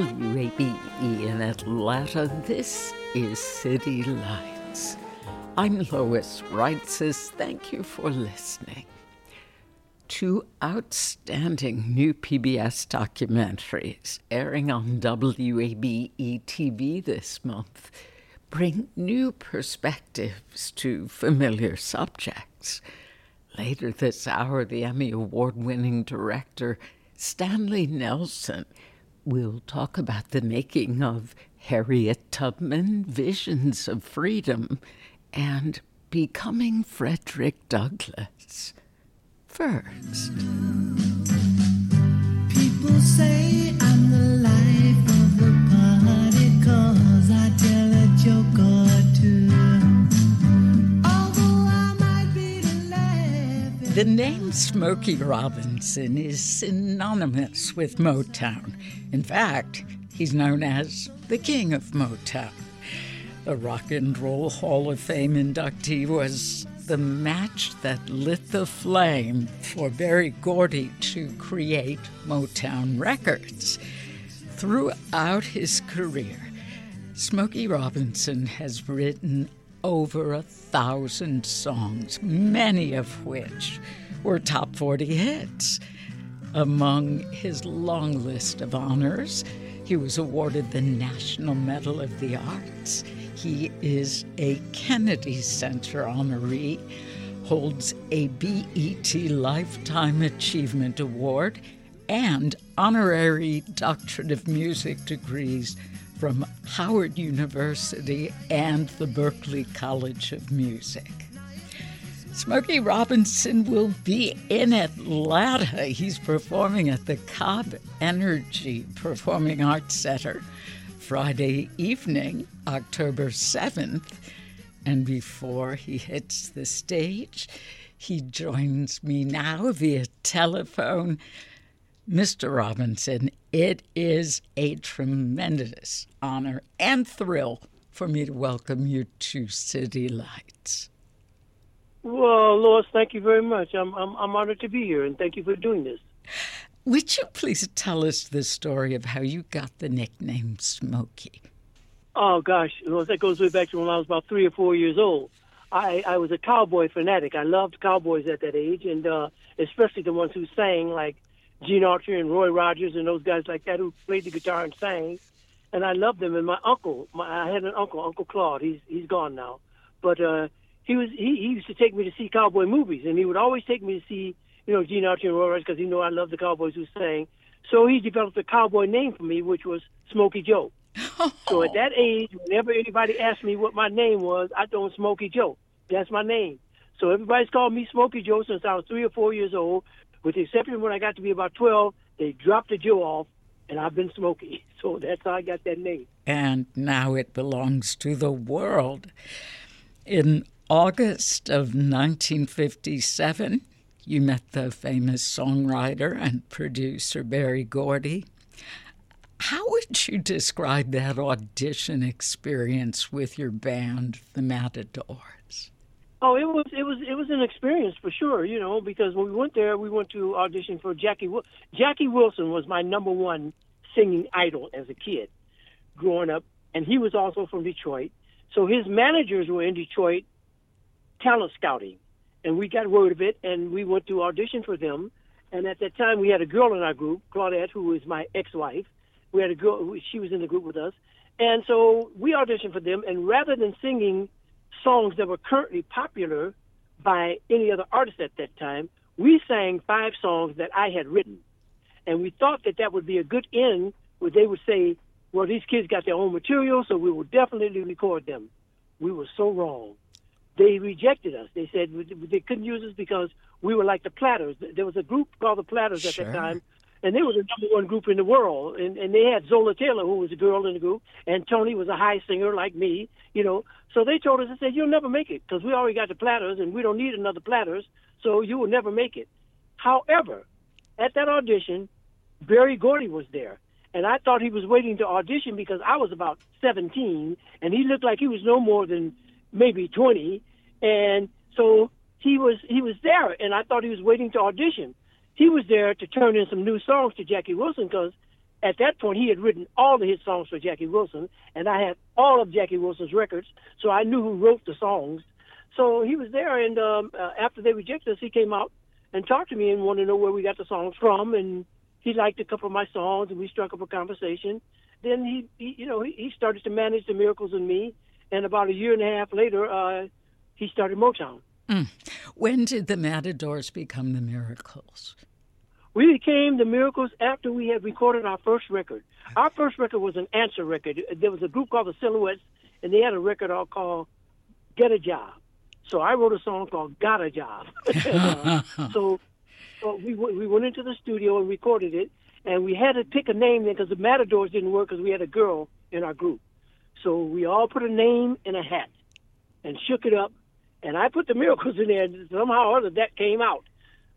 WABE in Atlanta, this is City Lights. I'm Lois Reitzes. Thank you for listening. Two outstanding new PBS documentaries airing on WABE TV this month bring new perspectives to familiar subjects. Later this hour, the Emmy Award winning director Stanley Nelson We'll talk about the making of Harriet Tubman, Visions of Freedom, and Becoming Frederick Douglass. First, People say the name Smokey Robinson is synonymous with Motown. In fact, he's known as the King of Motown. The Rock and Roll Hall of Fame inductee was the match that lit the flame for Berry Gordy to create Motown Records. Throughout his career, Smokey Robinson has written over a thousand songs, many of which were top 40 hits. Among his long list of honors, he was awarded the National Medal of the Arts. He is a Kennedy Center honoree, holds a BET Lifetime Achievement Award, and honorary Doctorate of Music degrees from Howard University and the Berklee College of Music. Smokey Robinson will be in Atlanta. He's performing at the Cobb Energy Performing Arts Center Friday evening, October 7th. And before he hits the stage, he joins me now via telephone. Mr. Robinson, it is a tremendous honor and thrill for me to welcome you to City Lights. Well, Lois, thank you very much. I'm, I'm I'm honored to be here, and thank you for doing this. Would you please tell us the story of how you got the nickname Smokey? Oh gosh, Lois, that goes way back to when I was about three or four years old. I I was a cowboy fanatic. I loved cowboys at that age, and uh, especially the ones who sang, like Gene Autry and Roy Rogers and those guys like that who played the guitar and sang. And I loved them. And my uncle, my, I had an uncle, Uncle Claude. He's he's gone now, but uh, he was he, he used to take me to see cowboy movies, and he would always take me to see you know Gene Autry and Roy Rogers because he knew I loved the cowboys who sang. So he developed a cowboy name for me, which was Smokey Joe. So at that age, whenever anybody asked me what my name was, I told them Smokey Joe. That's my name. So everybody's called me Smokey Joe since I was three or four years old. With the exception when I got to be about twelve, they dropped the Joe off, and I've been Smokey. So that's how I got that name. and now it belongs to the world. In August of 1957, you met the famous songwriter and producer Berry Gordy. How would you describe that audition experience with your band, the Matadors? Oh, it was it was it was an experience for sure, you know, because when we went there, we went to audition for Jackie. Jackie Wilson was my number one singing idol as a kid, growing up, and he was also from Detroit. So his managers were in Detroit, talent scouting, and we got word of it, and we went to audition for them. And at that time, we had a girl in our group, Claudette, who was my ex-wife. We had a girl; she was in the group with us, and so we auditioned for them. And rather than singing songs that were currently popular by any other artist at that time, we sang five songs that I had written. And we thought that that would be a good end where they would say, well, these kids got their own material, so we will definitely record them. We were so wrong. They rejected us. They said they couldn't use us because we were like the Platters. There was a group called the Platters Sure. at that time, and they were the number one group in the world. And, and they had Zola Taylor, who was a girl in the group, and Tony was a high singer like me, you know. So they told us, they said, you'll never make it because we already got the Platters, and we don't need another Platters, so you will never make it. However, at that audition, Berry Gordy was there. And I thought he was waiting to audition because I was about 17 and he looked like he was no more than maybe 20. And so he was he was there and I thought he was waiting to audition. He was there to turn in some new songs to Jackie Wilson because at that point he had written all the hit songs for Jackie Wilson and I had all of Jackie Wilson's records, so I knew who wrote the songs. So he was there and um, uh, after they rejected us, he came out and talked to me and wanted to know where we got the songs from and he liked a couple of my songs and we struck up a conversation. Then he, he you know, he, he started to manage the miracles and me, and about a year and a half later, uh, he started Motown. Mm. When did the Matadors become the Miracles? We became the Miracles after we had recorded our first record. Our first record was an answer record. There was a group called the Silhouettes, and they had a record all called Get a Job. So I wrote a song called Got a Job. So so we we went into the studio and recorded it, and we had to pick a name then because the Matadors didn't work because we had a girl in our group. So we all put a name in a hat and shook it up, and I put the Miracles in there. And somehow or other that came out,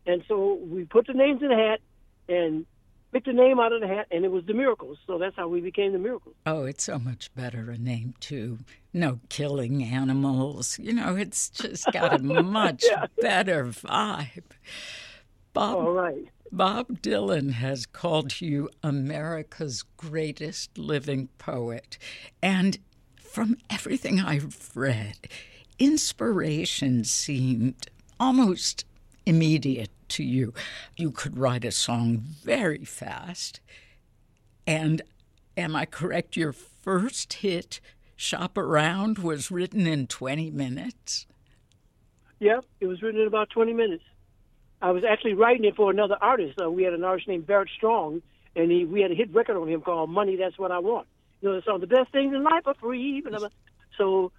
and so we put the names in the hat and picked a name out of the hat, and it was the Miracles. So that's how we became the Miracles. Oh, it's so much better a name too. No killing animals. You know, it's just got a much better vibe. Bob All right. Bob Dylan has called you America's greatest living poet. And from everything I've read, inspiration seemed almost immediate to you. You could write a song very fast. And am I correct? Your first hit, Shop Around, was written in 20 minutes? Yeah, it was written in about 20 minutes. I was actually writing it for another artist. Uh, we had an artist named Barrett Strong, and he, we had a hit record on him called "Money That's What I Want." You know, the song "The Best Things in Life Are Free." So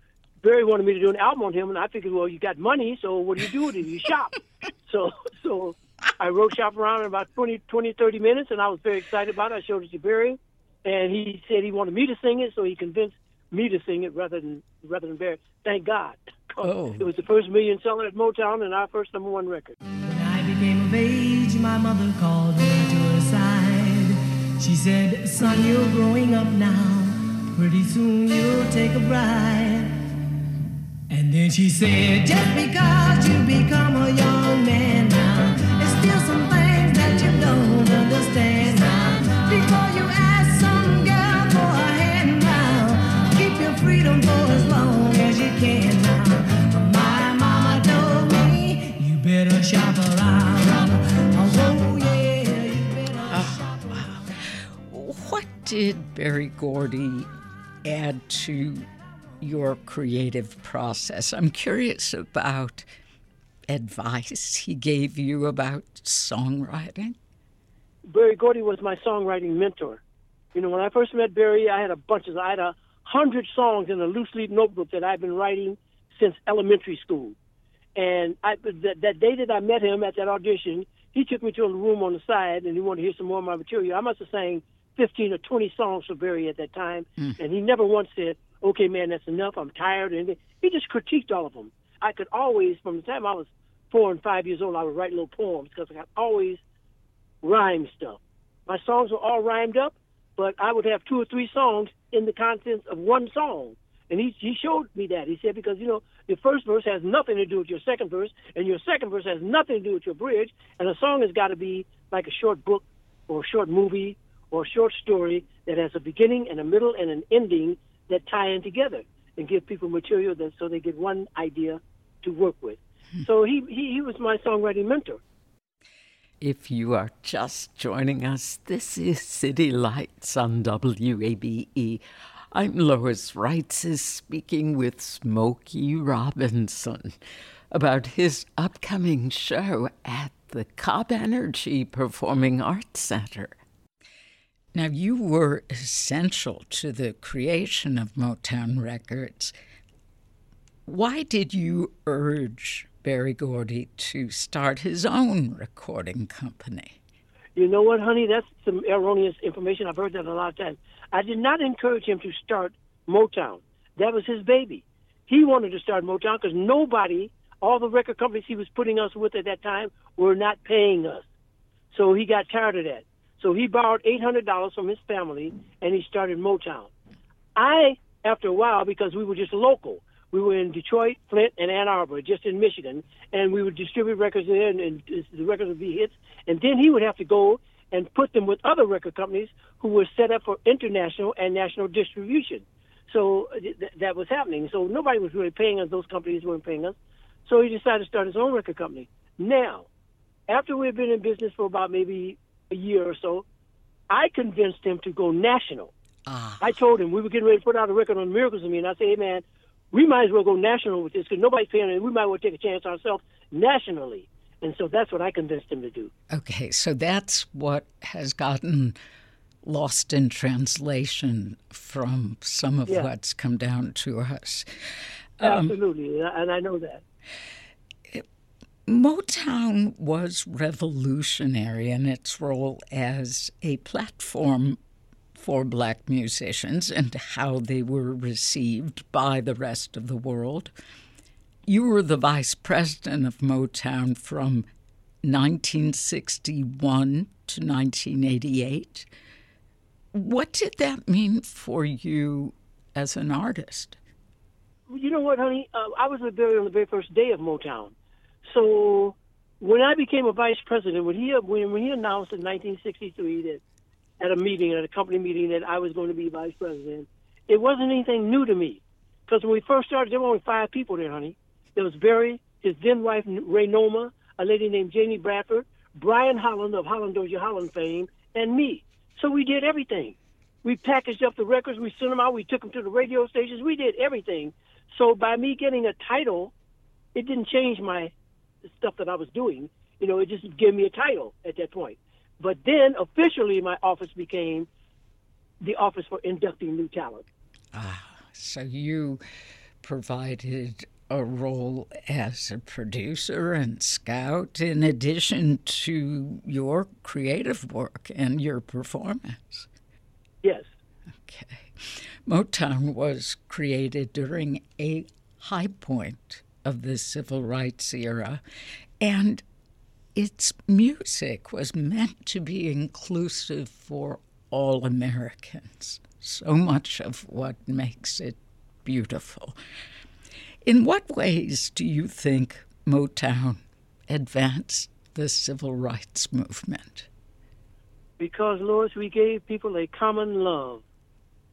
Berry wanted me to do an album on him, and I figured, well, you got money, so what do you do with it? You shop. so, so I wrote "Shop Around" in about 20, 20, 30 minutes, and I was very excited about it. I showed it to Berry, and he said he wanted me to sing it, so he convinced me to sing it rather than rather than Barry. Thank God. Oh. It was the first million seller at Motown and our first number one record. When I became of age, my mother called me to her side. She said, Son, you're growing up now. Pretty soon you'll take a bride. And she said, Just because you become a young man now, there's still some things that you don't understand now. Before you ask some girl for a hand now, keep your freedom for as long as you can now. My mama told me you better shop around. Oh, yeah, you better ah, shop around. What did Berry Gordy add to your creative process? I'm curious about advice he gave you about songwriting. Berry Gordy was my songwriting mentor. You know, when I first met Berry, I had a bunch of, I had a hundred songs in a loose leaf notebook that I've been writing since elementary school. And I, that, that day that I met him at that audition, he took me to a room on the side and he wanted to hear some more of my material. I must have sang 15 or 20 songs for Berry at that time. Hmm. And he never once said, okay, man, that's enough. I'm tired. And he just critiqued all of them. I could always, from the time I was four and five years old, I would write little poems because I could always rhyme stuff. My songs were all rhymed up, but I would have two or three songs in the contents of one song. And he he showed me that. He said because you know your first verse has nothing to do with your second verse, and your second verse has nothing to do with your bridge, and a song has got to be like a short book or a short movie or a short story that has a beginning and a middle and an ending that tie in together and give people material that so they get one idea to work with. Hmm. So he, he, he was my songwriting mentor. If you are just joining us, this is City Lights on WABE. I'm Lois Reitzes speaking with Smokey Robinson about his upcoming show at the Cobb Energy Performing Arts Center. Now, you were essential to the creation of Motown Records. Why did you urge Berry Gordy to start his own recording company? You know what, honey? That's some erroneous information. I've heard that a lot of times. I did not encourage him to start Motown. That was his baby. He wanted to start Motown because nobody, all the record companies he was putting us with at that time, were not paying us. So he got tired of that. So he borrowed $800 from his family and he started Motown. I, after a while, because we were just local, we were in Detroit, Flint, and Ann Arbor, just in Michigan, and we would distribute records there, and, and the records would be hits. And then he would have to go and put them with other record companies who were set up for international and national distribution. So uh, th- that was happening. So nobody was really paying us. Those companies weren't paying us. So he decided to start his own record company. Now, after we had been in business for about maybe a year or so, I convinced him to go national. Ah. I told him we were getting ready to put out a record on Miracles of Me, and I said, hey, man, we might as well go national with this because nobody's paying it. We might as well take a chance ourselves nationally. And so that's what I convinced him to do. Okay, so that's what has gotten lost in translation from some of Yeah. what's come down to us. Um, Absolutely, and I know that. Motown was revolutionary in its role as a platform for black musicians and how they were received by the rest of the world. You were the vice president of Motown from 1961 to 1988. What did that mean for you as an artist? You know what, honey? Uh, I was Barry on the very first day of Motown. So when I became a vice president, when he when, when he announced in 1963 that at a meeting, at a company meeting, that I was going to be vice president, it wasn't anything new to me. Because when we first started, there were only five people there, honey. There was Berry, his then wife Raynoma, a lady named Janie Bradford, Brian Holland of Holland Dozier Holland fame, and me. So we did everything. We packaged up the records, we sent them out, we took them to the radio stations, we did everything. So by me getting a title, it didn't change my stuff that I was doing. You know, it just gave me a title at that point. But then officially, my office became the Office for Inducting New Talent. Ah, so you provided a role as a producer and scout in addition to your creative work and your performance. Yes. Okay. Motown was created during a high point of the civil rights era, and its music was meant to be inclusive for all Americans. So much of what makes it beautiful. In what ways do you think Motown advanced the civil rights movement? Because, Lois, we gave people a common love.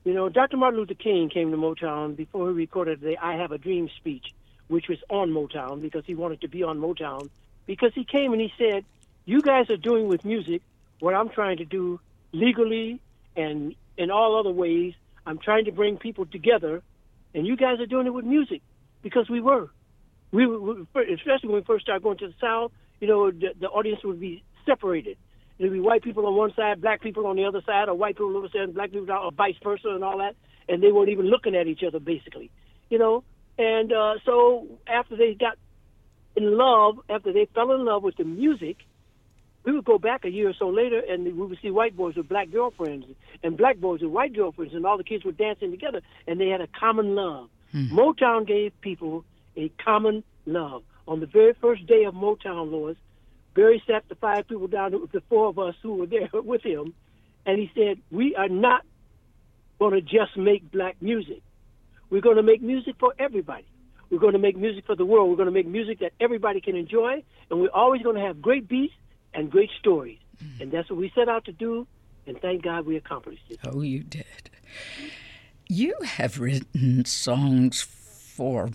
You know, Dr. Martin Luther King came to Motown before he recorded the I Have a Dream speech, which was on Motown because he wanted to be on Motown. Because he came and he said, You guys are doing with music what I'm trying to do legally and in all other ways. I'm trying to bring people together, and you guys are doing it with music because we were. We were, especially when we first started going to the South, you know, the, the audience would be separated. There'd be white people on one side, black people on the other side, or white people on the other side, and black people, or vice versa, and all that. And they weren't even looking at each other, basically, you know. And uh, so after they got in love, after they fell in love with the music, we would go back a year or so later, and we would see white boys with black girlfriends, and black boys with white girlfriends, and all the kids were dancing together, and they had a common love. Motown gave people a common love. On the very first day of Motown, Lois, Berry sat the five people down, the four of us who were there with him, and he said, We are not going to just make black music. We're going to make music for everybody. We're going to make music for the world. We're going to make music that everybody can enjoy, and we're always going to have great beats and great stories. Mm. And that's what we set out to do, and thank God we accomplished it. Oh, you did. You have written songs for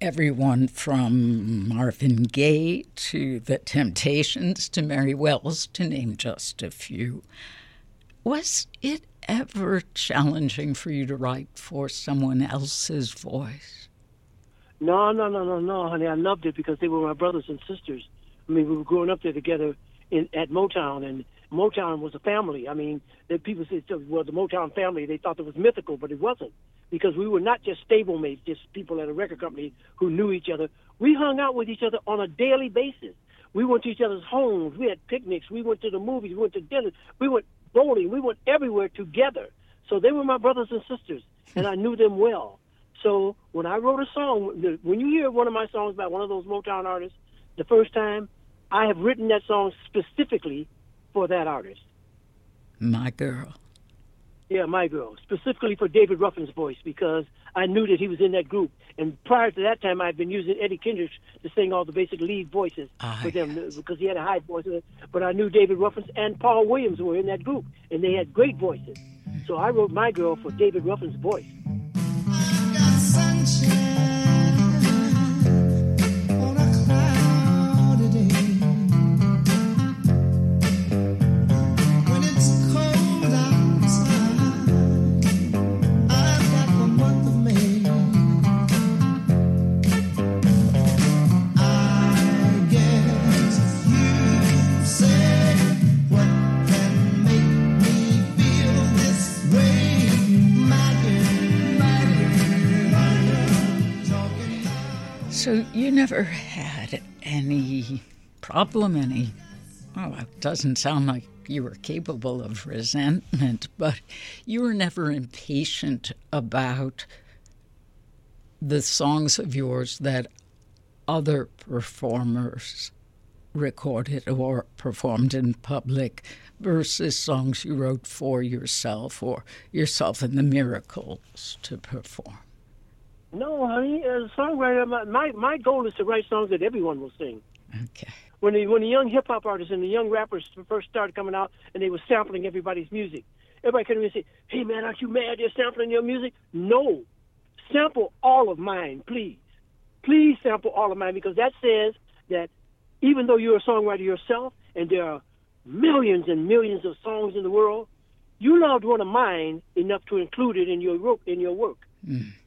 everyone from Marvin Gaye to The Temptations to Mary Wells, to name just a few. Was it ever challenging for you to write for someone else's voice? No, no, no, no, no, honey. I loved it because they were my brothers and sisters. I mean, we were growing up there together in at Motown, and Motown was a family. I mean, the people said, well, the Motown family, they thought it was mythical, but it wasn't because we were not just stablemates, just people at a record company who knew each other. We hung out with each other on a daily basis. We went to each other's homes. We had picnics. We went to the movies. We went to dinner. We went bowling. We went everywhere together. So they were my brothers and sisters, and I knew them well. So when I wrote a song, when you hear one of my songs by one of those Motown artists, the first time, I have written that song specifically for that artist. My girl. Yeah, my girl. Specifically for David Ruffin's voice because I knew that he was in that group. And prior to that time, I'd been using Eddie Kendricks to sing all the basic lead voices Ah, for them because he had a high voice. But I knew David Ruffins and Paul Williams were in that group, and they had great voices. So I wrote my girl for David Ruffin's voice. Never had any problem, any, oh, it doesn't sound like you were capable of resentment, but you were never impatient about the songs of yours that other performers recorded or performed in public versus songs you wrote for yourself or yourself and the miracles to perform. No, honey, as a songwriter, my, my, my goal is to write songs that everyone will sing. Okay. When the, when the young hip hop artists and the young rappers first started coming out and they were sampling everybody's music, everybody came to me and say, "Hey man, aren't you mad they're sampling your music?" No, sample all of mine, please. Please sample all of mine because that says that even though you're a songwriter yourself and there are millions and millions of songs in the world, you loved one of mine enough to include it in your. In your work.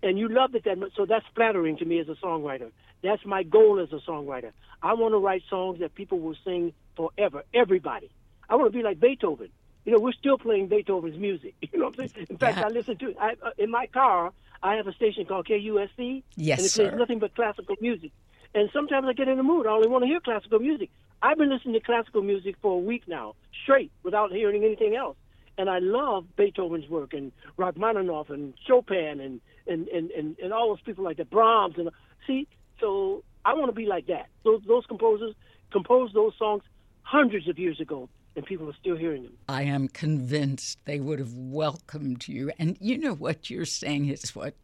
And you loved it that much, so that's flattering to me as a songwriter. That's my goal as a songwriter. I want to write songs that people will sing forever, everybody. I want to be like Beethoven. You know, we're still playing Beethoven's music. You know what I'm saying? In fact, Yeah. I listen to I, uh, in my car. I have a station called KUSC, Yes, and it plays sir. nothing but classical music. And sometimes I get in the mood. I only want to hear classical music. I've been listening to classical music for a week now, straight, without hearing anything else. And I love Beethoven's work and Rachmaninoff and Chopin and and, and, and, and all those people like that, Brahms and see. So I want to be like that. Those those composers composed those songs hundreds of years ago, and people are still hearing them. I am convinced they would have welcomed you. And you know what you're saying is what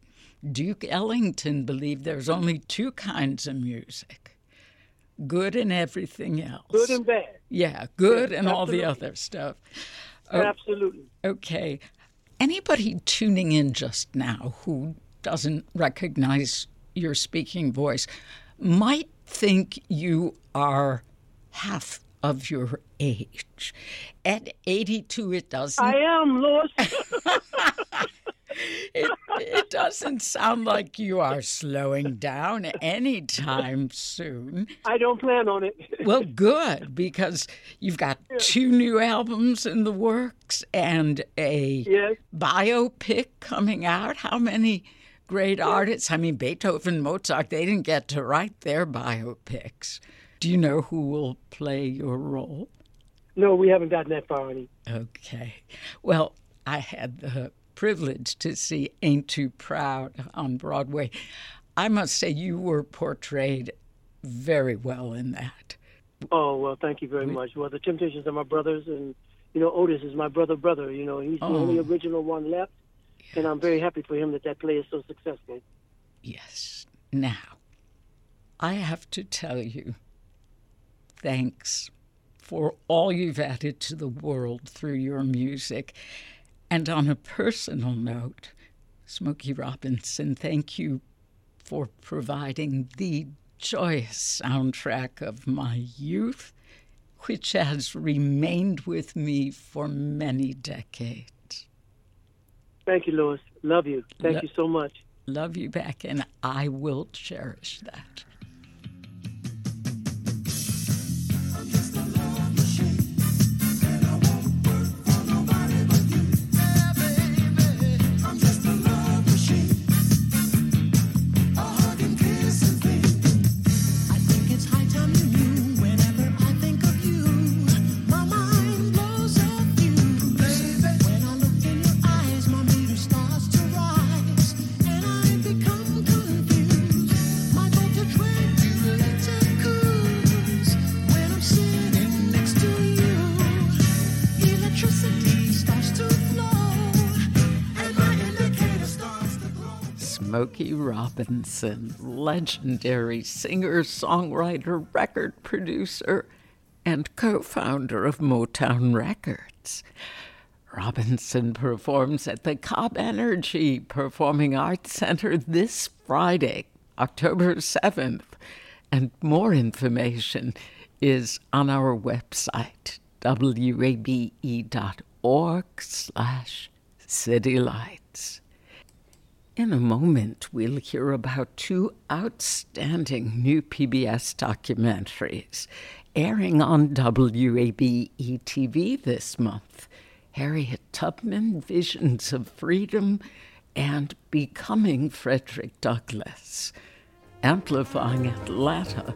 Duke Ellington believed there's only two kinds of music good and everything else. Good and bad. yeah, good and all the other stuff. Oh. Absolutely. Okay. Anybody tuning in just now who doesn't recognize your speaking voice might think you are half of your age. At 82, it doesn't. I am, Lois. it, it doesn't sound like you are slowing down anytime soon. I don't plan on it. Well, good, because you've got two new albums in the works and a Yes. biopic coming out. How many great artists? I mean, Beethoven, Mozart, they didn't get to write their biopics. Do you know who will play your role? No, we haven't gotten that far, honey. Okay. Well, I had the privilege to see Ain't Too Proud on Broadway. I must say, you were portrayed very well in that. Oh well, thank you very much. Well, the Temptations are my brothers, and you know Otis is my brother. Brother, you know he's the Oh. only original one left, and I'm very happy for him that that play is so successful. Yes. Now, I have to tell you, thanks for all you've added to the world through your music. And on a personal note, Smokey Robinson, thank you for providing the joyous soundtrack of my youth, which has remained with me for many decades. Thank you, Lois. Love you. Thank Lo- you so much. Love you back, and I will cherish that. Smokey Robinson, legendary singer, songwriter, record producer, and co founder of Motown Records. Robinson performs at the Cobb Energy Performing Arts Center this Friday, October 7th, and more information is on our website, wabe.org slash citylights. In a moment, we'll hear about two outstanding new PBS documentaries airing on WABE TV this month Harriet Tubman, Visions of Freedom, and Becoming Frederick Douglass. Amplifying Atlanta,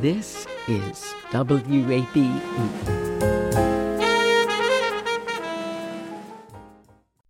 this is WABE.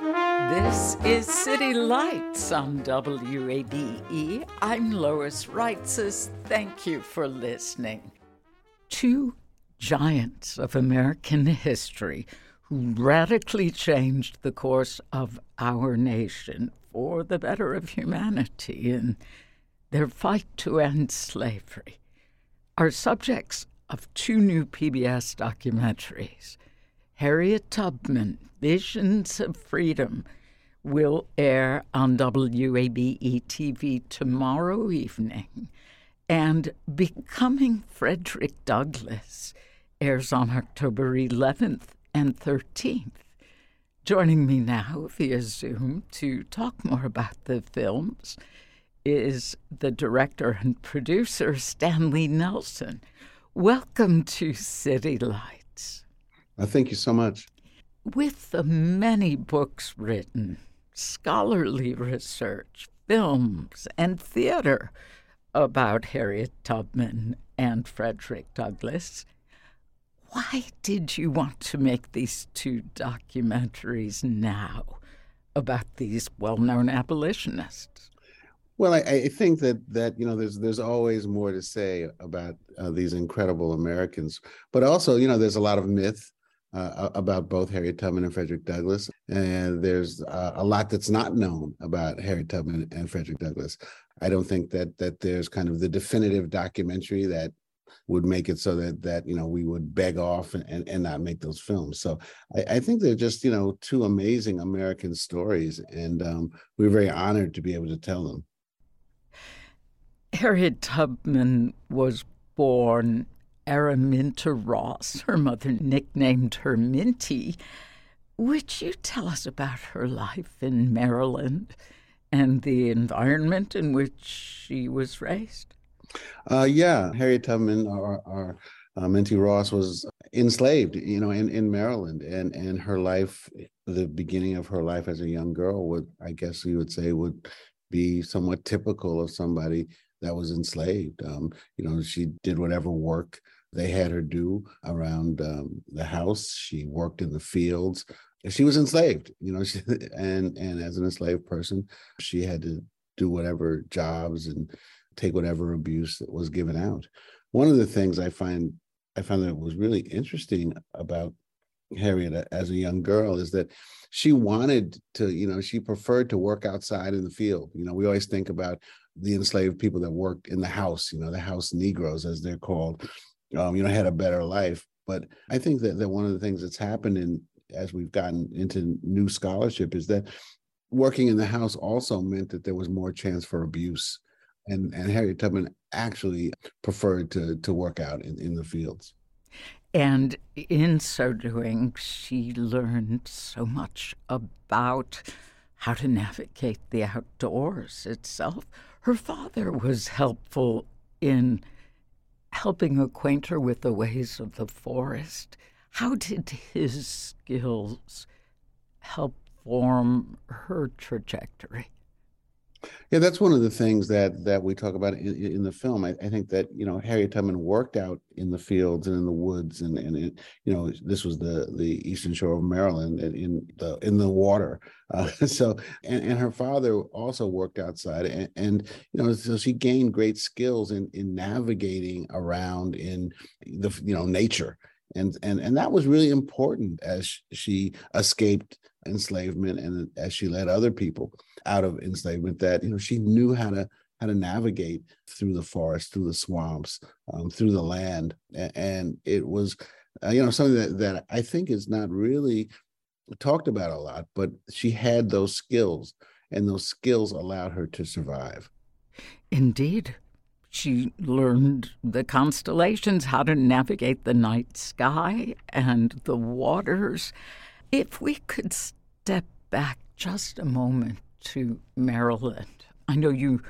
This is City Lights on WABE. I'm Lois Reitzes. Thank you for listening. Two giants of American history who radically changed the course of our nation for the better of humanity in their fight to end slavery are subjects of two new PBS documentaries Harriet Tubman, Visions of Freedom will air on WABE TV tomorrow evening. And Becoming Frederick Douglass airs on October 11th and 13th. Joining me now via Zoom to talk more about the films is the director and producer, Stanley Nelson. Welcome to City Lights. Uh, thank you so much. With the many books written, scholarly research, films, and theater about Harriet Tubman and Frederick Douglass. Why did you want to make these two documentaries now about these well-known abolitionists? Well, I, I, think that that you know there's there's always more to say about uh, these incredible Americans, but also you know there's a lot of myth uh, about both Harriet Tubman and Frederick Douglass. And there's uh, a lot that's not known about Harriet Tubman and Frederick Douglass. I don't think that that there's kind of the definitive documentary that would make it so that that you know we would beg off and, and, and not make those films. So I, I, think they're just you know two amazing American stories, and um, we're very honored to be able to tell them. Harriet Tubman was born Araminta Ross. Her mother nicknamed her Minty. Would you tell us about her life in Maryland and the environment in which she was raised? Uh, yeah, Harriet Tubman, our, our uh, Minty Ross, was enslaved, you know, in, in Maryland and, and her life, the beginning of her life as a young girl would, I guess you would say would be somewhat typical of somebody that was enslaved. Um, you know, she did whatever work they had her do around um, the house. She worked in the fields. She was enslaved, you know, she, and and as an enslaved person, she had to do whatever jobs and take whatever abuse that was given out. One of the things I find I found that was really interesting about Harriet as a young girl is that she wanted to, you know, she preferred to work outside in the field. You know, we always think about the enslaved people that worked in the house, you know, the house Negroes as they're called, um, you know, had a better life. But I think that, that one of the things that's happened in as we've gotten into new scholarship is that working in the house also meant that there was more chance for abuse. And and Harriet Tubman actually preferred to to work out in, in the fields. And in so doing, she learned so much about how to navigate the outdoors itself. Her father was helpful in helping acquaint her with the ways of the forest. How did his skills help form her trajectory? Yeah, that's one of the things that that we talk about in, in the film. I, I, think that you know Harriet Tubman worked out in the fields and in the woods, and and you know this was the the eastern shore of Maryland and in the in the water. Uh, so and, and her father also worked outside, and, and you know so she gained great skills in in navigating around in the you know nature and and and that was really important as she escaped enslavement and as she led other people out of enslavement that you know she knew how to how to navigate through the forest through the swamps um, through the land. And it was uh, you know something that, that i think is not really talked about a lot but she had those skills and those skills allowed her to survive. Indeed. She learned the constellations, how to navigate the night sky and the waters. If we could step back just a moment to Maryland, I know you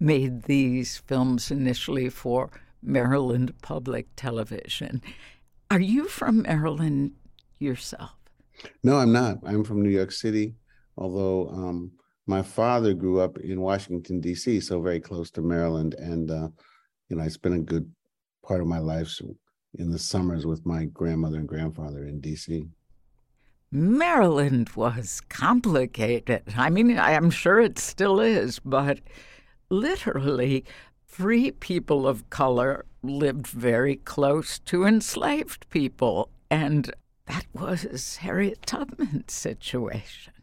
made these films initially for Maryland Public Television. Are you from Maryland yourself? No, I'm not. I'm from New York City, although um, my father grew up in Washington D.C., so very close to Maryland, and uh, you know I spent a good part of my life in the summers with my grandmother and grandfather in D.C. Maryland was complicated. I mean, I'm sure it still is, but literally, free people of color lived very close to enslaved people, and that was Harriet Tubman's situation.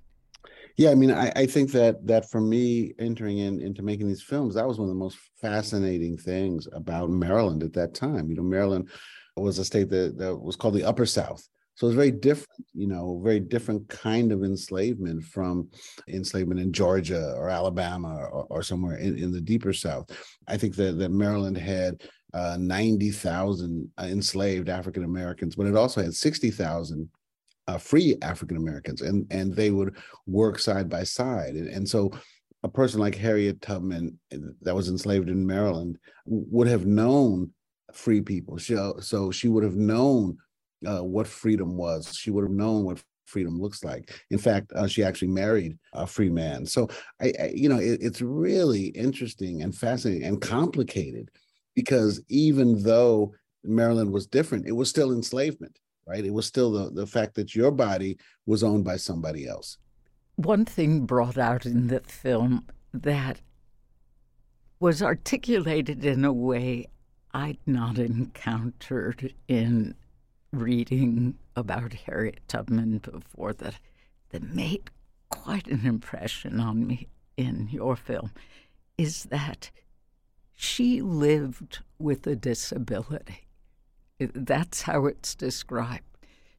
Yeah, I mean, I, I think that that for me entering in into making these films, that was one of the most fascinating things about Maryland at that time. You know, Maryland was a state that, that was called the Upper South. So it's very different, you know, very different kind of enslavement from enslavement in Georgia or Alabama or, or somewhere in, in, the deeper South. I think that, that Maryland had uh, 90,000 enslaved African Americans, but it also had 60,000 uh, free African Americans, and and they would work side by side, and, and so a person like Harriet Tubman that was enslaved in Maryland would have known free people. She, so she would have known uh, what freedom was. She would have known what freedom looks like. In fact, uh, she actually married a free man. So I, I you know, it, it's really interesting and fascinating and complicated because even though Maryland was different, it was still enslavement right? It was still the, the fact that your body was owned by somebody else. One thing brought out in the film that was articulated in a way I'd not encountered in reading about Harriet Tubman before that that made quite an impression on me in your film is that she lived with a disability. That's how it's described.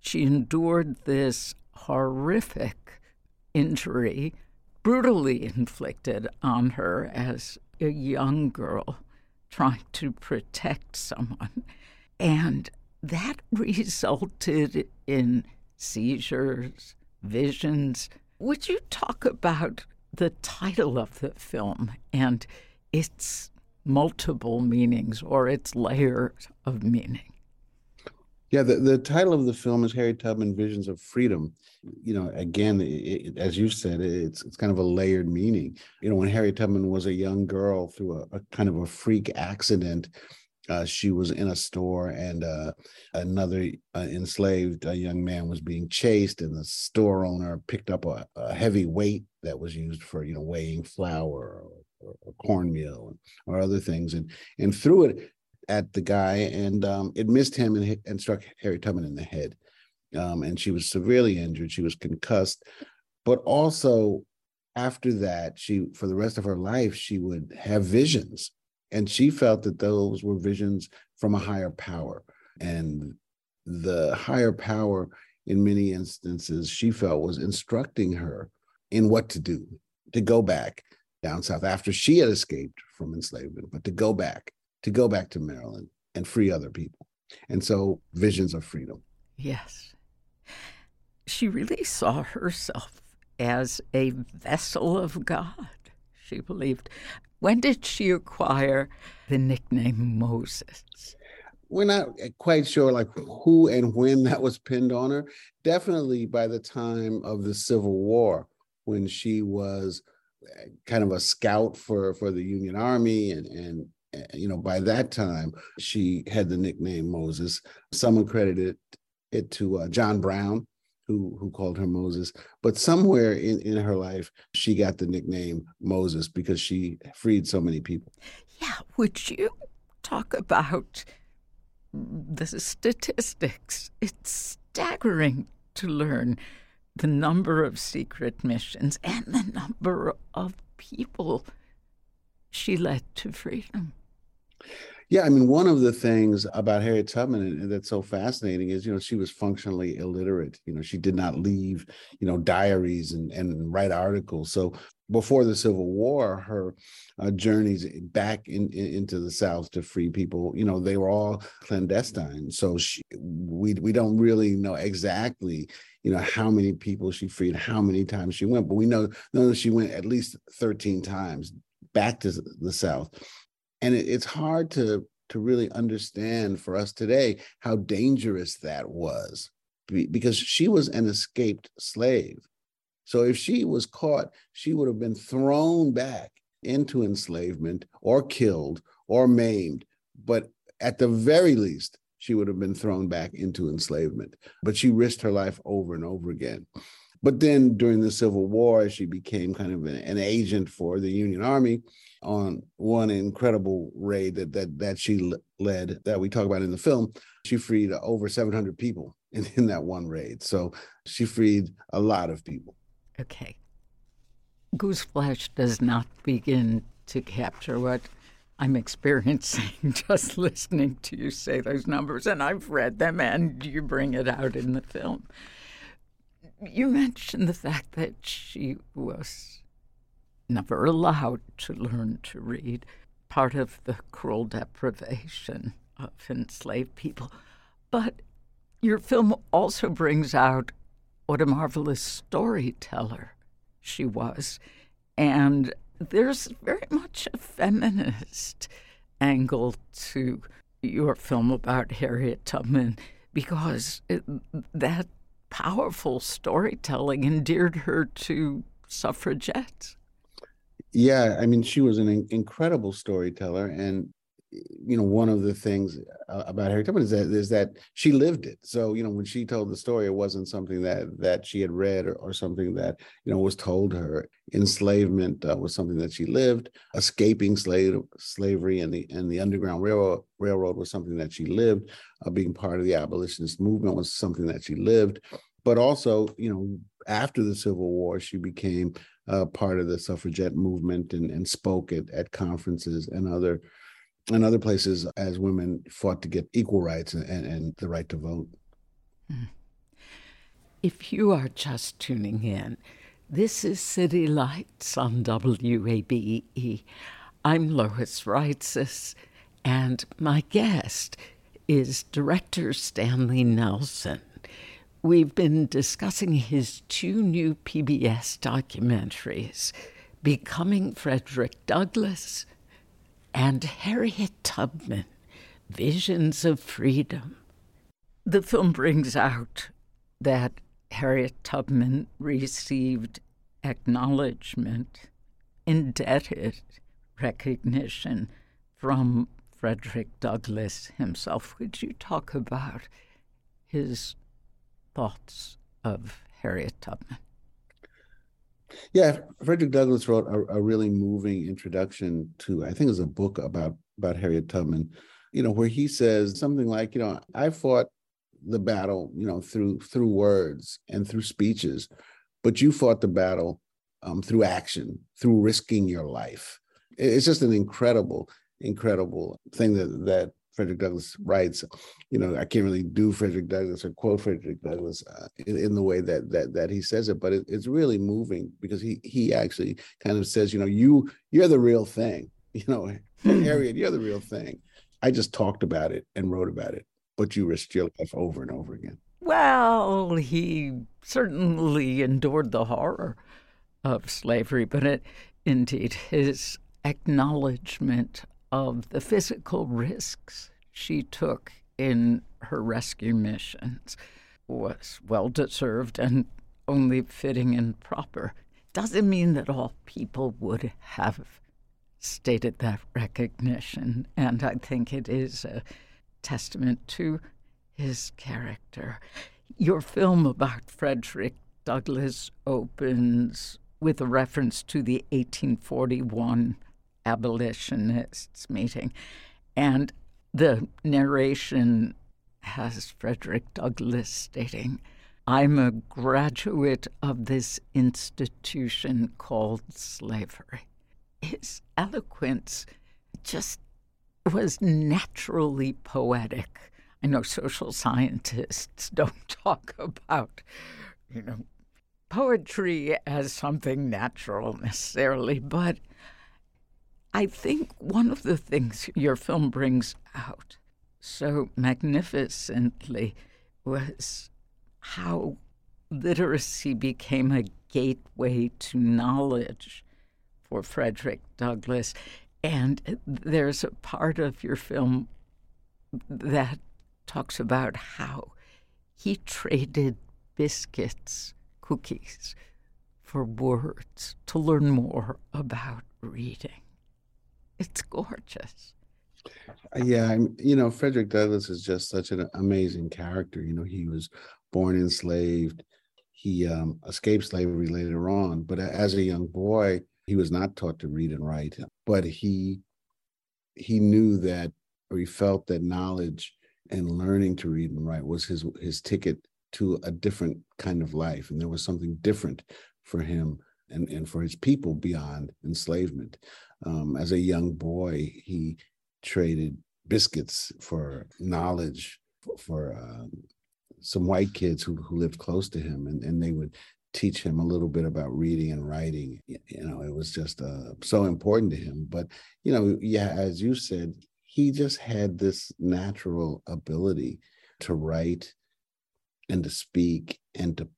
She endured this horrific injury, brutally inflicted on her as a young girl trying to protect someone. And that resulted in seizures, visions. Would you talk about the title of the film and its multiple meanings or its layers of meaning? Yeah, the, the title of the film is Harry Tubman Visions of Freedom. You know, again, it, as you said, it's it's kind of a layered meaning. You know, when Harry Tubman was a young girl through a, a kind of a freak accident, uh, she was in a store and uh, another uh, enslaved uh, young man was being chased, and the store owner picked up a, a heavy weight that was used for you know weighing flour or, or, or cornmeal or other things, and and threw it at the guy, and um, it missed him and, and struck Harriet Tubman in the head. Um, and she was severely injured. She was concussed, but also after that, she for the rest of her life she would have visions, and she felt that those were visions from a higher power, and the higher power in many instances she felt was instructing her in what to do to go back down south after she had escaped from enslavement, but to go back to go back to Maryland and free other people. And so visions of freedom. Yes. She really saw herself as a vessel of God, she believed. When did she acquire the nickname Moses? We're not quite sure like who and when that was pinned on her. Definitely by the time of the Civil War, when she was eh, kind of a scout for for the Union Army and and you know, by that time, she had the nickname Moses. Someone credited it to uh, John Brown, who who called her Moses. But somewhere in, in her life, she got the nickname Moses because she freed so many people. Yeah. Would you talk about the statistics? It's staggering to learn the number of secret missions and the number of people she led to freedom. Yeah, I mean, one of the things about Harriet Tubman that's so fascinating is, you know, she was functionally illiterate. You know, she did not leave, you know, diaries and, and write articles. So before the Civil War, her uh, journeys back in, in, into the South to free people, you know, they were all clandestine. So she, we we don't really know exactly, you know, how many people she freed, how many times she went, but we know, know that she went at least 13 times back to the South and it, it's hard to to really understand for us today how dangerous that was because she was an escaped slave. So if she was caught she would have been thrown back into enslavement or killed or maimed. But at the very least she would have been thrown back into enslavement. But she risked her life over and over again but then during the Civil War, she became kind of an, an, agent for the Union Army on one incredible raid that that that she led that we talk about in the film. She freed over 700 people in, in that one raid. So she freed a lot of people. Okay. Gooseflesh does not begin to capture what I'm experiencing just listening to you say those numbers, and I've read them, and you bring it out in the film. You mentioned the fact that she was never allowed to learn to read, part of the cruel deprivation of enslaved people. But your film also brings out what a marvelous storyteller she was. And there's very much a feminist angle to your film about Harriet Tubman because it, that powerful storytelling endeared her to suffragettes. Yeah i mean she was an incredible storyteller and you know one of the things uh, about Harriet Tubman is that is that she lived it. So you know when she told the story it wasn't something that that she had read or, or something that you know was told her. Enslavement uh, was something that she lived. Escaping slave slavery and the and the underground railroad railroad was something that she lived. Uh, being part of the abolitionist movement was something that she lived. But also you know after the civil war she became uh, part of the suffragette movement and, and spoke at, at conferences and other and other places as women fought to get equal rights and, and the right to vote. Hmm. If you are just tuning in, this is City Lights on WABE. I'm Lois Reitzes, and my guest is director Stanley Nelson. We've been discussing his two new PBS documentaries, Becoming Frederick Douglass and Harriet Tubman Visions of Freedom. The film brings out that Harriet Tubman received acknowledgement, indebted recognition from Frederick Douglass himself. Would you talk about his thoughts of Harriet Tubman? Yeah, Frederick Douglass wrote a, a, really moving introduction to, I think it was a book about about Harriet Tubman, you know, where he says something like, you know, I fought the battle, you know, through through words and through speeches, but you fought the battle um, through action, through risking your life. It's just an incredible, incredible thing that that Frederick Douglass writes. You know, I can't really do Frederick Douglass or quote Frederick Douglass uh, in, in, the way that that that he says it, but it, it's really moving because he he actually kind of says, you know, you you're the real thing. You know, hmm. Harriet, you're the real thing. I just talked about it and wrote about it, but you risked your life over and over again. Well, he certainly endured the horror of slavery, but it, indeed, his acknowledgement of the physical risks she took in her rescue missions was well deserved and only fitting and proper. Doesn't mean that all people would have stated that recognition, and I think it is a testament to his character. Your film about Frederick Douglass opens with a reference to the 1841 abolitionists meeting. And the narration has Frederick Douglass stating, I'm a graduate of this institution called slavery. His eloquence just was naturally poetic. I know social scientists don't talk about, you know, poetry as something natural necessarily, but I think one of the things your film brings out so magnificently was how literacy became a gateway to knowledge for Frederick Douglass. And there's a part of your film that talks about how he traded biscuits, cookies, for words to learn more about reading. It's gorgeous. Yeah, I'm, you know, Frederick Douglass is just such an amazing character. You know, he was born enslaved. He um, escaped slavery later on, but as a young boy, he was not taught to read and write. But he he knew that, or he felt that knowledge and learning to read and write was his his ticket to a different kind of life, and there was something different for him and, and for his people beyond enslavement. Um, as a young boy, he traded biscuits for knowledge for, um, some white kids who, who lived close to him, and, and they would teach him a little bit about reading and writing. You know, it was just uh, so important to him. But, you know, yeah, as you said, he just had this natural ability to write and to speak and to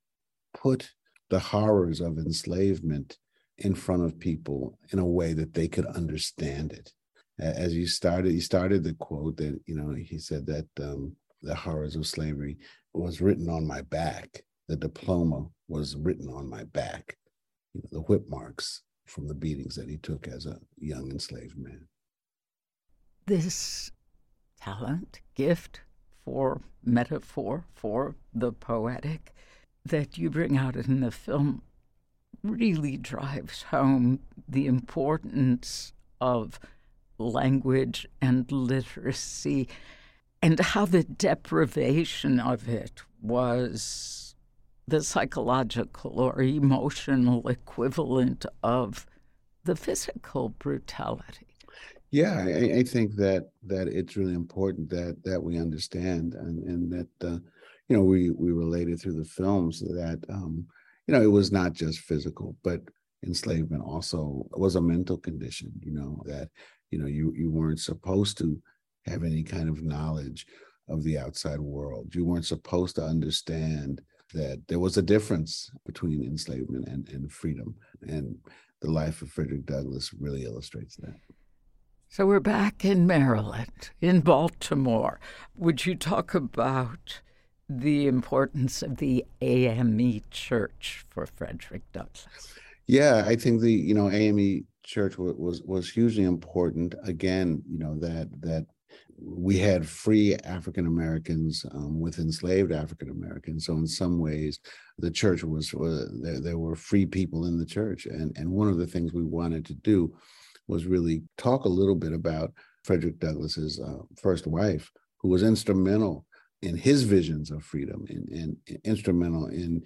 put the horrors of enslavement in front of people in a way that they could understand it. As you started, you started the quote that you know he said that um, the horrors of slavery was written on my back. The diploma was written on my back. You know, the whip marks from the beatings that he took as a young enslaved man. This talent, gift for metaphor, for the poetic that you bring out in the film really drives home the importance of language and literacy and how the deprivation of it was the psychological or emotional equivalent of the physical brutality. Yeah, I, I, think that that it's really important that that we understand and and that uh, you know we we related through the films that um, you know, it was not just physical, but enslavement also was a mental condition, you know, that, you know, you, you weren't supposed to have any kind of knowledge of the outside world. You weren't supposed to understand that there was a difference between enslavement and, and freedom. And the life of Frederick Douglass really illustrates that. So we're back in Maryland, in Baltimore. Would you talk about the importance of the AME Church for Frederick Douglass. Yeah, I think the you know AME Church was was, was hugely important. Again, you know that that we had free African Americans um, with enslaved African Americans. So in some ways, the church was, there, there, were free people in the church, and and one of the things we wanted to do was really talk a little bit about Frederick Douglass's uh, first wife, who was instrumental in his visions of freedom and, and instrumental in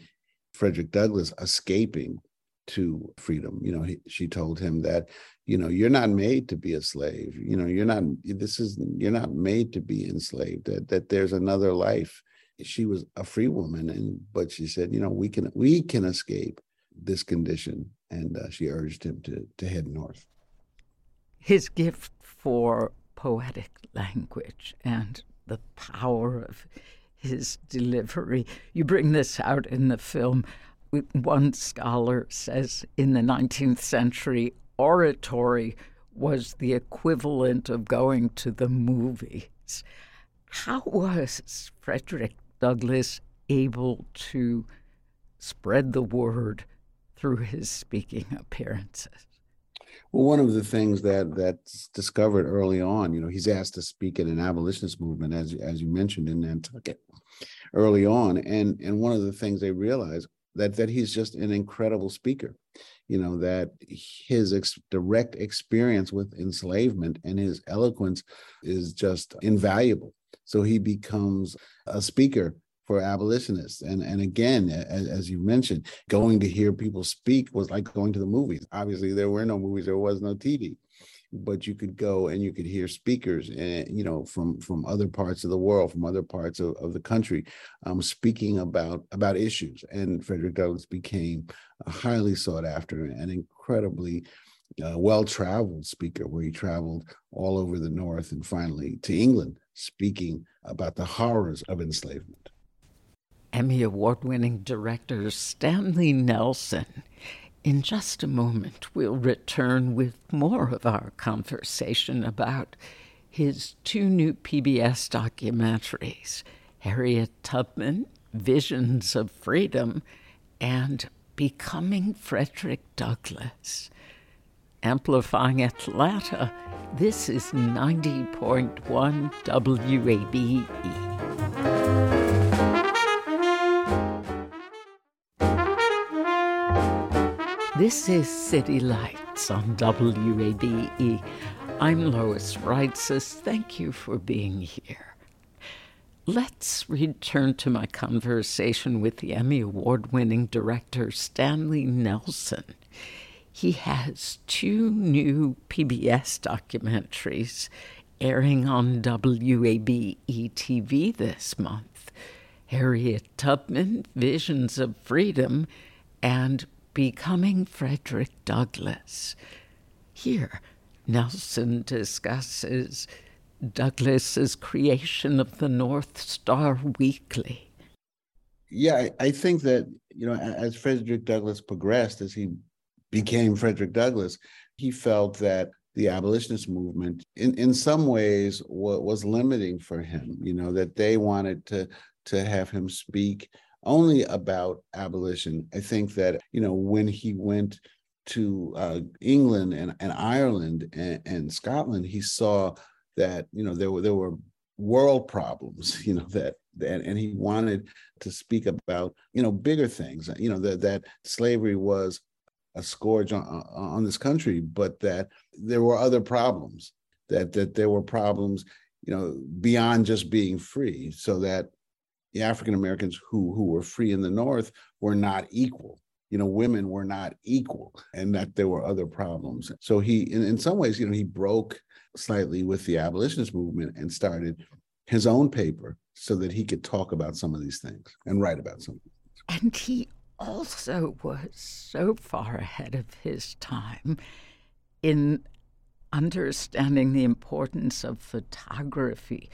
Frederick Douglass escaping to freedom. You know, he, she told him that, you know, you're not made to be a slave. You know, you're not. This is you're not made to be enslaved. That that there's another life. She was a free woman, and but she said, you know, we can we can escape this condition, and uh, she urged him to to head north. His gift for poetic language and the power of his delivery. You bring this out in the film. One scholar says in the 19th century, oratory was the equivalent of going to the movies. How was Frederick Douglass able to spread the word through his speaking appearances? Well, one of the things that that's discovered early on, you know, he's asked to speak at an abolitionist movement, as as you mentioned in Nantucket, early on, and and one of the things they realize that that he's just an incredible speaker, you know, that his ex- direct experience with enslavement and his eloquence is just invaluable. So he becomes a speaker for abolitionists. And and again, as, as, you mentioned, going to hear people speak was like going to the movies. Obviously, there were no movies, there was no TV, but you could go and you could hear speakers, and eh, you know, from from other parts of the world, from other parts of, of the country, um, speaking about about issues. And Frederick Douglass became a highly sought after and incredibly. Uh, well-traveled speaker where he traveled all over the north and finally to england speaking about the horrors of enslavement Emmy Award winning director Stanley Nelson. In just a moment, we'll return with more of our conversation about his two new PBS documentaries Harriet Tubman, Visions of Freedom, and Becoming Frederick Douglass. Amplifying Atlanta, this is 90.1 WABE. This is City Lights on WABE. I'm Lois Reitzes. Thank you for being here. Let's return to my conversation with the Emmy Award winning director Stanley Nelson. He has two new PBS documentaries airing on WABE TV this month Harriet Tubman, Visions of Freedom, and Becoming Frederick Douglass. Here, Nelson discusses Douglass's creation of the North Star Weekly. Yeah, I, I think that, you know, as Frederick Douglass progressed, as he became Frederick Douglass, he felt that the abolitionist movement in, in some ways was, limiting for him you know that they wanted to to have him speak only about abolition. I think that, you know, when he went to uh, England and, and Ireland and, and, Scotland, he saw that, you know, there were, there were world problems, you know, that, that, and he wanted to speak about, you know, bigger things, you know, that, that slavery was a scourge on, on this country, but that there were other problems, that, that there were problems, you know, beyond just being free so that the African Americans who who were free in the North were not equal. You know, women were not equal, and that there were other problems. So he, in, in some ways, you know, he broke slightly with the abolitionist movement and started his own paper so that he could talk about some of these things and write about some. And he also was so far ahead of his time in understanding the importance of photography.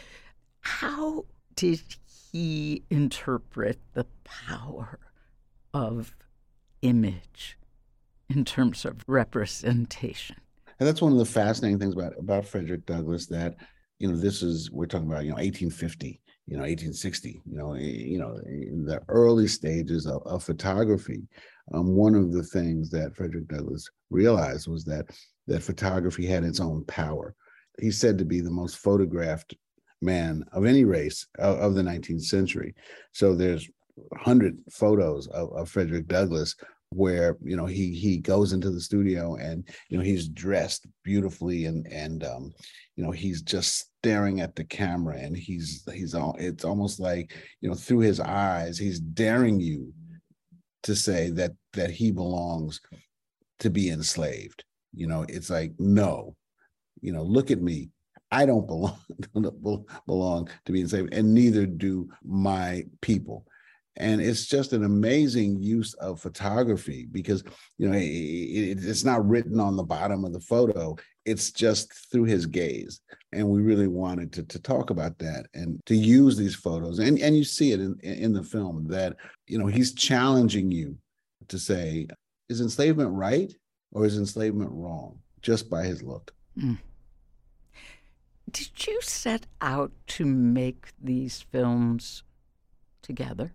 How did he interpret the power of image in terms of representation? And that's one of the fascinating things about about Frederick Douglass that you know this is we're talking about you know 1850 you know 1860 you know you know in the early stages of, of photography um, one of the things that frederick douglass realized was that that photography had its own power he's said to be the most photographed man of any race of, of the 19th century. So there's 100 photos of, of frederick douglass where you know he he goes into the studio and you know he's dressed beautifully and and um you know he's just staring at the camera and he's he's all it's almost like you know through his eyes he's daring you to say that that he belongs to be enslaved. You know it's like no you know look at me i don't belong belong to be enslaved and neither do my people. And it's just an amazing use of photography because you know it, it's not written on the bottom of the photo. It's just through his gaze. And we really wanted to, to talk about that and to use these photos. And and you see it in in the film that you know he's challenging you to say is enslavement right or is enslavement wrong just by his look? Mm. Did you set out to make these films together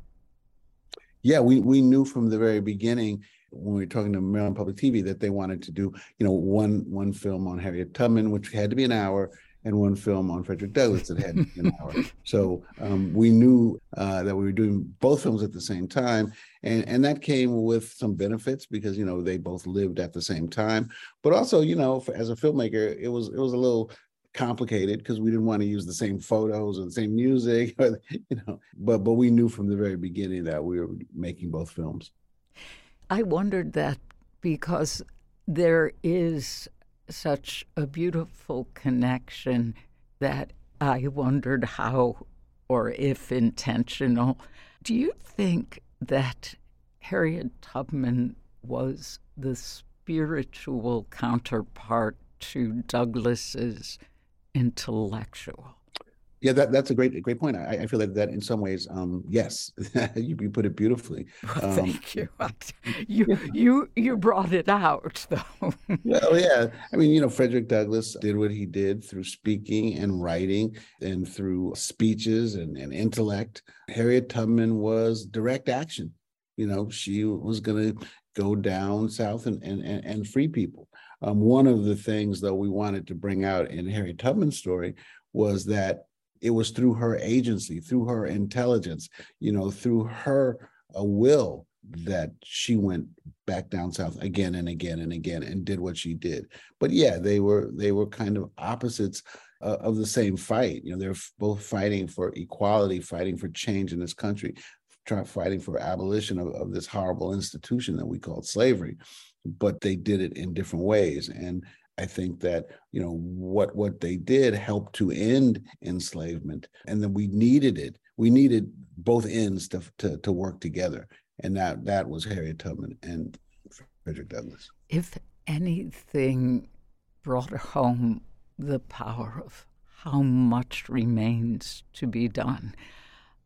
yeah, we we knew from the very beginning when we were talking to Maryland Public TV that they wanted to do, you know, one one film on Harriet Tubman, which had to be an hour, and one film on Frederick Douglass that had to be an hour. So um, we knew uh, that we were doing both films at the same time, and and that came with some benefits because you know they both lived at the same time, but also you know for, as a filmmaker it was it was a little complicated because we didn't want to use the same photos or the same music or, you know but but we knew from the very beginning that we were making both films. I wondered that because there is such a beautiful connection that i wondered how or if intentional. Do you think that harriet tubman was the spiritual counterpart to douglass's intellectual. Yeah, that, that's a great great point. I, I feel that that in some ways, um, yes, you, you put it beautifully. Um, Thank you. You you you brought it out though. well, yeah. I mean, you know, Frederick Douglass did what he did through speaking and writing, and through speeches and, and intellect. Harriet Tubman was direct action. You know, she was going to go down south and and and free people. Um, one of the things, though, we wanted to bring out in Harriet Tubman's story was that it was through her agency, through her intelligence, you know, through her uh, will that she went back down south again and again and again and did what she did. But yeah, they were they were kind of opposites uh, of the same fight. You know, they're both fighting for equality, fighting for change in this country, try, fighting for abolition of, of this horrible institution that we called slavery but they did it in different ways. And I think that you know what what they did helped to end enslavement, and then we needed it. We needed both ends to to, to work together, and that that was Harriet Tubman and Frederick Douglass. If anything brought home the power of how much remains to be done,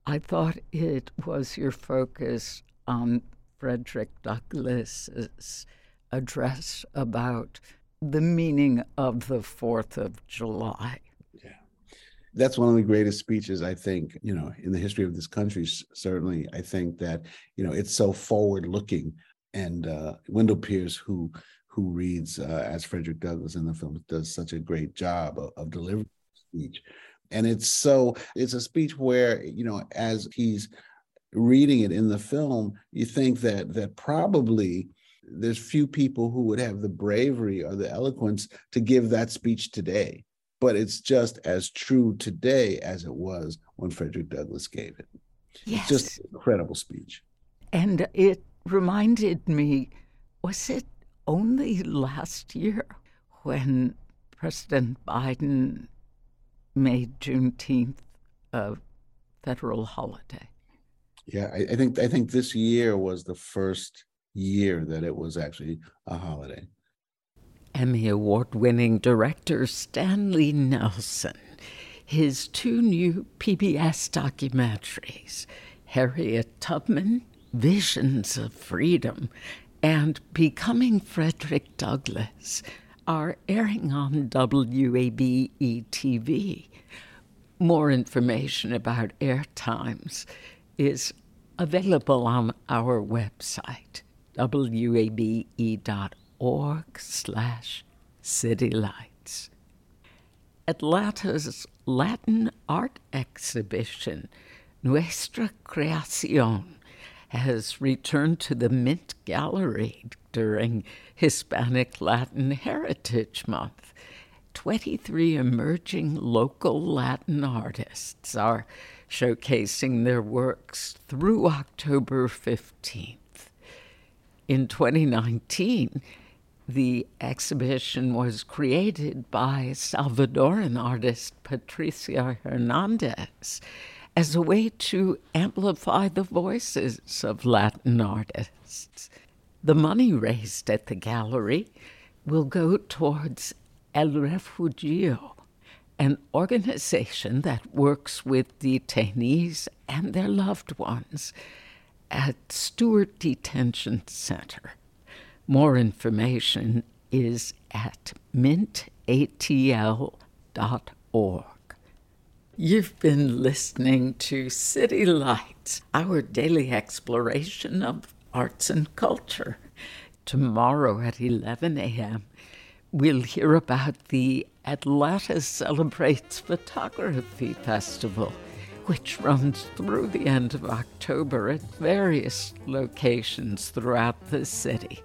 I thought it was your focus on Frederick Douglass's address about the meaning of the 4th of July. Yeah. That's one of the greatest speeches, I think, you know, in the history of this country. Certainly, I think that, you know, it's so forward looking. And uh, Wendell Pierce, who who reads uh, as Frederick Douglass in the film, does such a great job of, of delivering speech. And it's so, it's a speech where, you know, as he's reading it in the film, you think that that probably there's few people who would have the bravery or the eloquence to give that speech today. But it's just as true today as it was when Frederick Douglass gave it. Yes. It's just an incredible speech. And it reminded me was it only last year when President Biden made Juneteenth a federal holiday? Yeah, I, I think I think this year was the first year that it was actually a holiday. Emmy Award winning director Stanley Nelson, his two new PBS documentaries, Harriet Tubman, Visions of Freedom, and Becoming Frederick Douglass, are airing on WABE TV. More information about air times is available on our website, wabe.org slash citylights. Atlanta's Latin art exhibition, Nuestra Creación, has returned to the Mint Gallery during Hispanic Latin Heritage Month. 23 emerging local Latin artists are showcasing their works through October 15th. In 2019, the exhibition was created by Salvadoran artist Patricia Hernandez as a way to amplify the voices of Latin artists. The money raised at the gallery will go towards El Refugio, an organization that works with detainees and their loved ones at Stewart Detention Center. More information is at mintatl.org. You've been listening to City Lights, our daily exploration of arts and culture. Tomorrow at 11 a.m., we'll hear about the Atlanta Celebrates Photography Festival, which runs through the end of October at various locations throughout the city.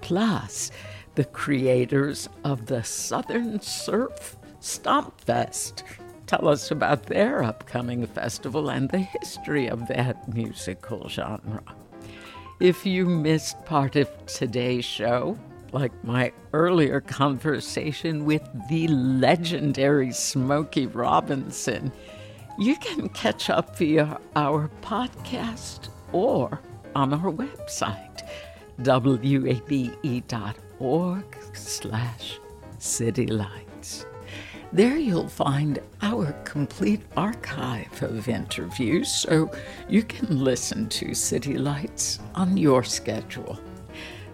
Plus, the creators of the Southern Surf Stomp Fest tell us about their upcoming festival and the history of that musical genre. If you missed part of today's show, like my earlier conversation with the legendary Smokey Robinson, you can catch up via our podcast or on our website, wabe.org slash citylights. There you'll find our complete archive of interviews so you can listen to City Lights on your schedule.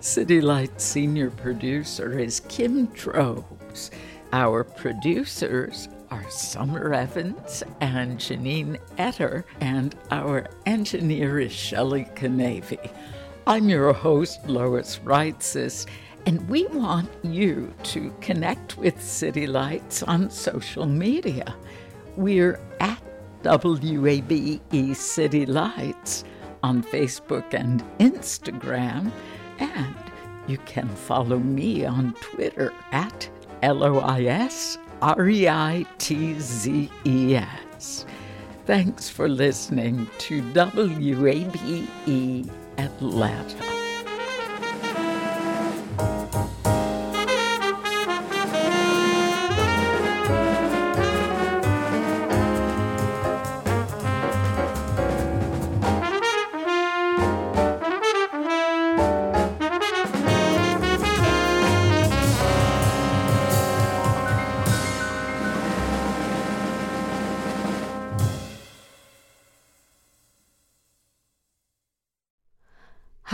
City Lights senior producer is Kim Drobes. Our producers are Summer Evans and Janine Etter, and our engineer is Shelley Canavy. I'm your host, Lois Reitzes and we want you to connect with City Lights on social media. We're at WABE City Lights on Facebook and Instagram. And you can follow me on Twitter at L O I S R E I T Z E S. Thanks for listening to WABE Atlanta.